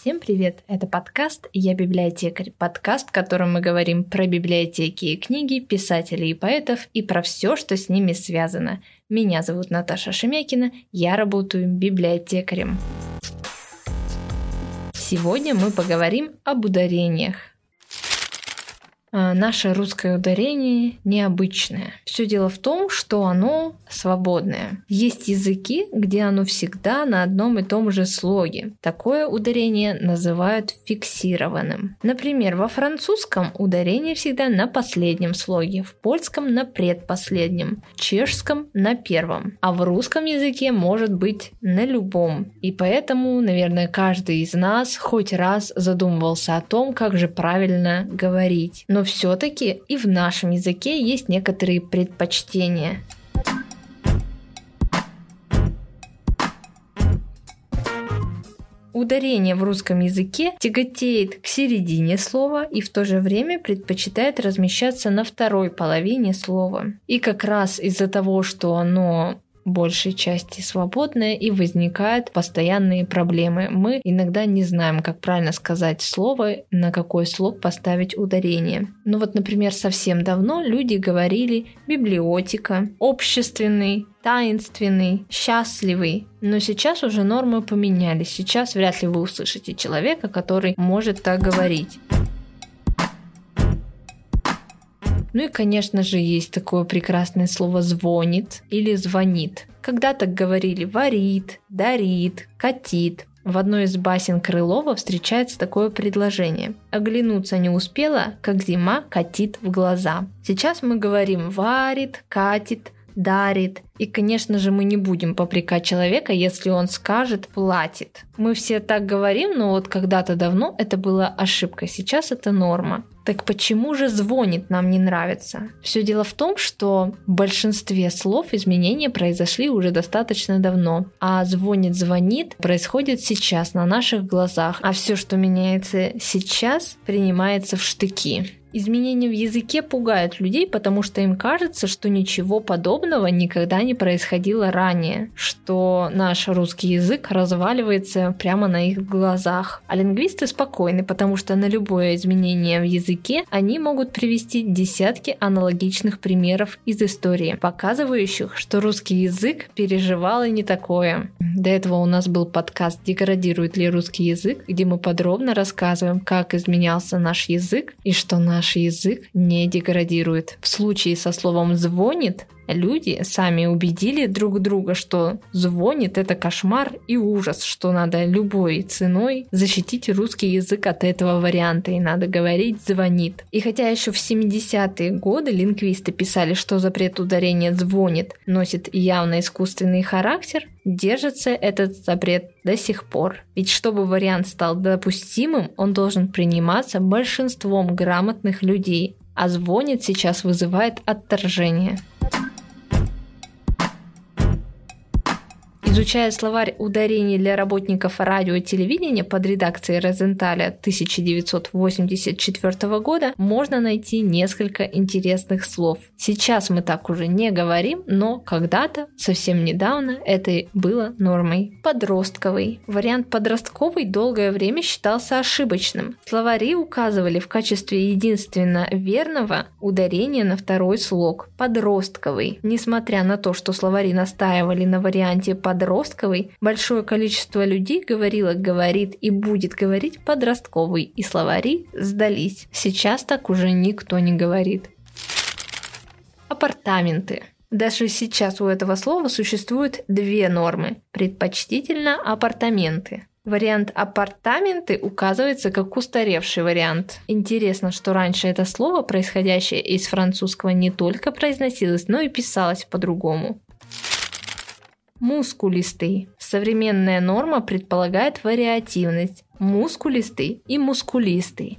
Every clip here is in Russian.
Всем привет! Это подкаст «Я библиотекарь». Подкаст, в котором мы говорим про библиотеки и книги, писателей и поэтов и про все, что с ними связано. Меня зовут Наташа Шемякина, я работаю библиотекарем. Сегодня мы поговорим об ударениях. А, наше русское ударение необычное. Все дело в том, что оно свободное. Есть языки, где оно всегда на одном и том же слоге. Такое ударение называют фиксированным. Например, во французском ударение всегда на последнем слоге, в польском на предпоследнем, в чешском на первом, а в русском языке может быть на любом. И поэтому, наверное, каждый из нас хоть раз задумывался о том, как же правильно говорить. Но все-таки и в нашем языке есть некоторые предпочтения. Ударение в русском языке тяготеет к середине слова и в то же время предпочитает размещаться на второй половине слова. И как раз из-за того, что оно большей части свободное и возникают постоянные проблемы. Мы иногда не знаем, как правильно сказать слово, на какой слог поставить ударение. Ну вот, например, совсем давно люди говорили библиотека, общественный, таинственный, счастливый. Но сейчас уже нормы поменялись. Сейчас вряд ли вы услышите человека, который может так говорить. Ну и, конечно же, есть такое прекрасное слово «звонит» или «звонит». Когда так говорили «варит», «дарит», «катит», в одной из басен Крылова встречается такое предложение. Оглянуться не успела, как зима катит в глаза. Сейчас мы говорим «варит», «катит», дарит. И, конечно же, мы не будем попрекать человека, если он скажет «платит». Мы все так говорим, но вот когда-то давно это была ошибка, сейчас это норма. Так почему же звонит нам не нравится? Все дело в том, что в большинстве слов изменения произошли уже достаточно давно, а звонит, звонит происходит сейчас на наших глазах, а все, что меняется сейчас, принимается в штыки. Изменения в языке пугают людей, потому что им кажется, что ничего подобного никогда не происходило ранее, что наш русский язык разваливается прямо на их глазах. А лингвисты спокойны, потому что на любое изменение в языке они могут привести десятки аналогичных примеров из истории, показывающих, что русский язык переживал и не такое. До этого у нас был подкаст «Деградирует ли русский язык», где мы подробно рассказываем, как изменялся наш язык и что наш наш язык не деградирует. В случае со словом «звонит» люди сами убедили друг друга, что звонит это кошмар и ужас, что надо любой ценой защитить русский язык от этого варианта, и надо говорить «звонит». И хотя еще в 70-е годы лингвисты писали, что запрет ударения «звонит» носит явно искусственный характер, держится этот запрет до сих пор. Ведь чтобы вариант стал допустимым, он должен приниматься большинством грамотных людей, а звонит сейчас вызывает отторжение. Изучая словарь ударений для работников радио и телевидения под редакцией Розенталя 1984 года, можно найти несколько интересных слов. Сейчас мы так уже не говорим, но когда-то, совсем недавно, это было нормой. Подростковый. Вариант подростковый долгое время считался ошибочным. Словари указывали в качестве единственно верного ударение на второй слог. Подростковый. Несмотря на то, что словари настаивали на варианте подростковый, подростковый, большое количество людей говорило, говорит и будет говорить подростковый, и словари сдались. Сейчас так уже никто не говорит. Апартаменты. Даже сейчас у этого слова существуют две нормы. Предпочтительно апартаменты. Вариант апартаменты указывается как устаревший вариант. Интересно, что раньше это слово, происходящее из французского, не только произносилось, но и писалось по-другому. Мускулистый. Современная норма предполагает вариативность. Мускулистый и мускулистый.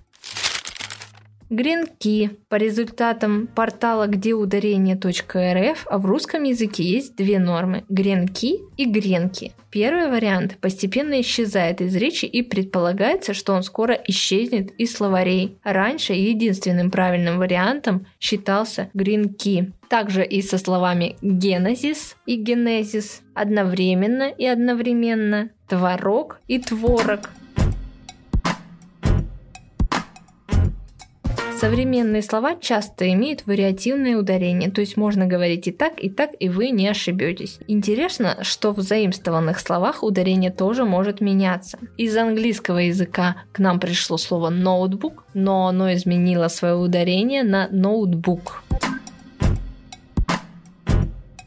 Гренки. По результатам портала где ударение.рф, а в русском языке есть две нормы – гренки и гренки. Первый вариант постепенно исчезает из речи и предполагается, что он скоро исчезнет из словарей. Раньше единственным правильным вариантом считался гренки. Также и со словами генезис и генезис, одновременно и одновременно, творог и творог – Современные слова часто имеют вариативное ударение, то есть можно говорить и так, и так, и вы не ошибетесь. Интересно, что в заимствованных словах ударение тоже может меняться. Из английского языка к нам пришло слово ноутбук, но оно изменило свое ударение на ноутбук.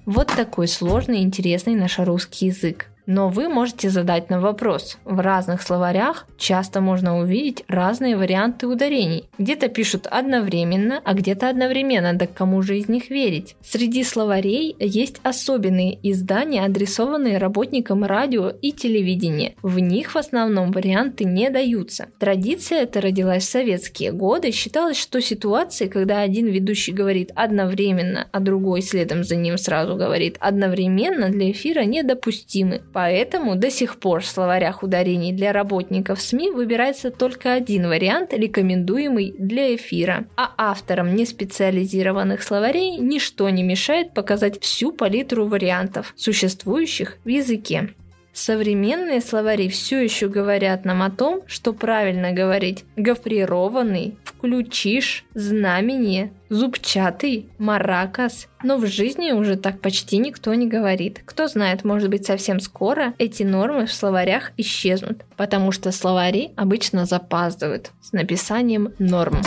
Вот такой сложный и интересный наш русский язык. Но вы можете задать нам вопрос. В разных словарях часто можно увидеть разные варианты ударений. Где-то пишут одновременно, а где-то одновременно, да кому же из них верить? Среди словарей есть особенные издания, адресованные работникам радио и телевидения. В них в основном варианты не даются. Традиция эта родилась в советские годы. Считалось, что ситуации, когда один ведущий говорит одновременно, а другой следом за ним сразу говорит одновременно, для эфира недопустимы. Поэтому до сих пор в словарях ударений для работников СМИ выбирается только один вариант, рекомендуемый для эфира. А авторам неспециализированных словарей ничто не мешает показать всю палитру вариантов, существующих в языке. Современные словари все еще говорят нам о том, что правильно говорить гофрированный, включишь, знамение, зубчатый, маракас. Но в жизни уже так почти никто не говорит. Кто знает, может быть совсем скоро эти нормы в словарях исчезнут, потому что словари обычно запаздывают с написанием норм.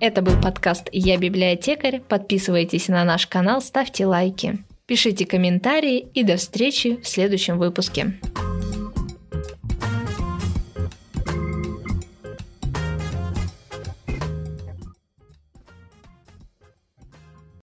Это был подкаст «Я библиотекарь». Подписывайтесь на наш канал, ставьте лайки. Пишите комментарии и до встречи в следующем выпуске.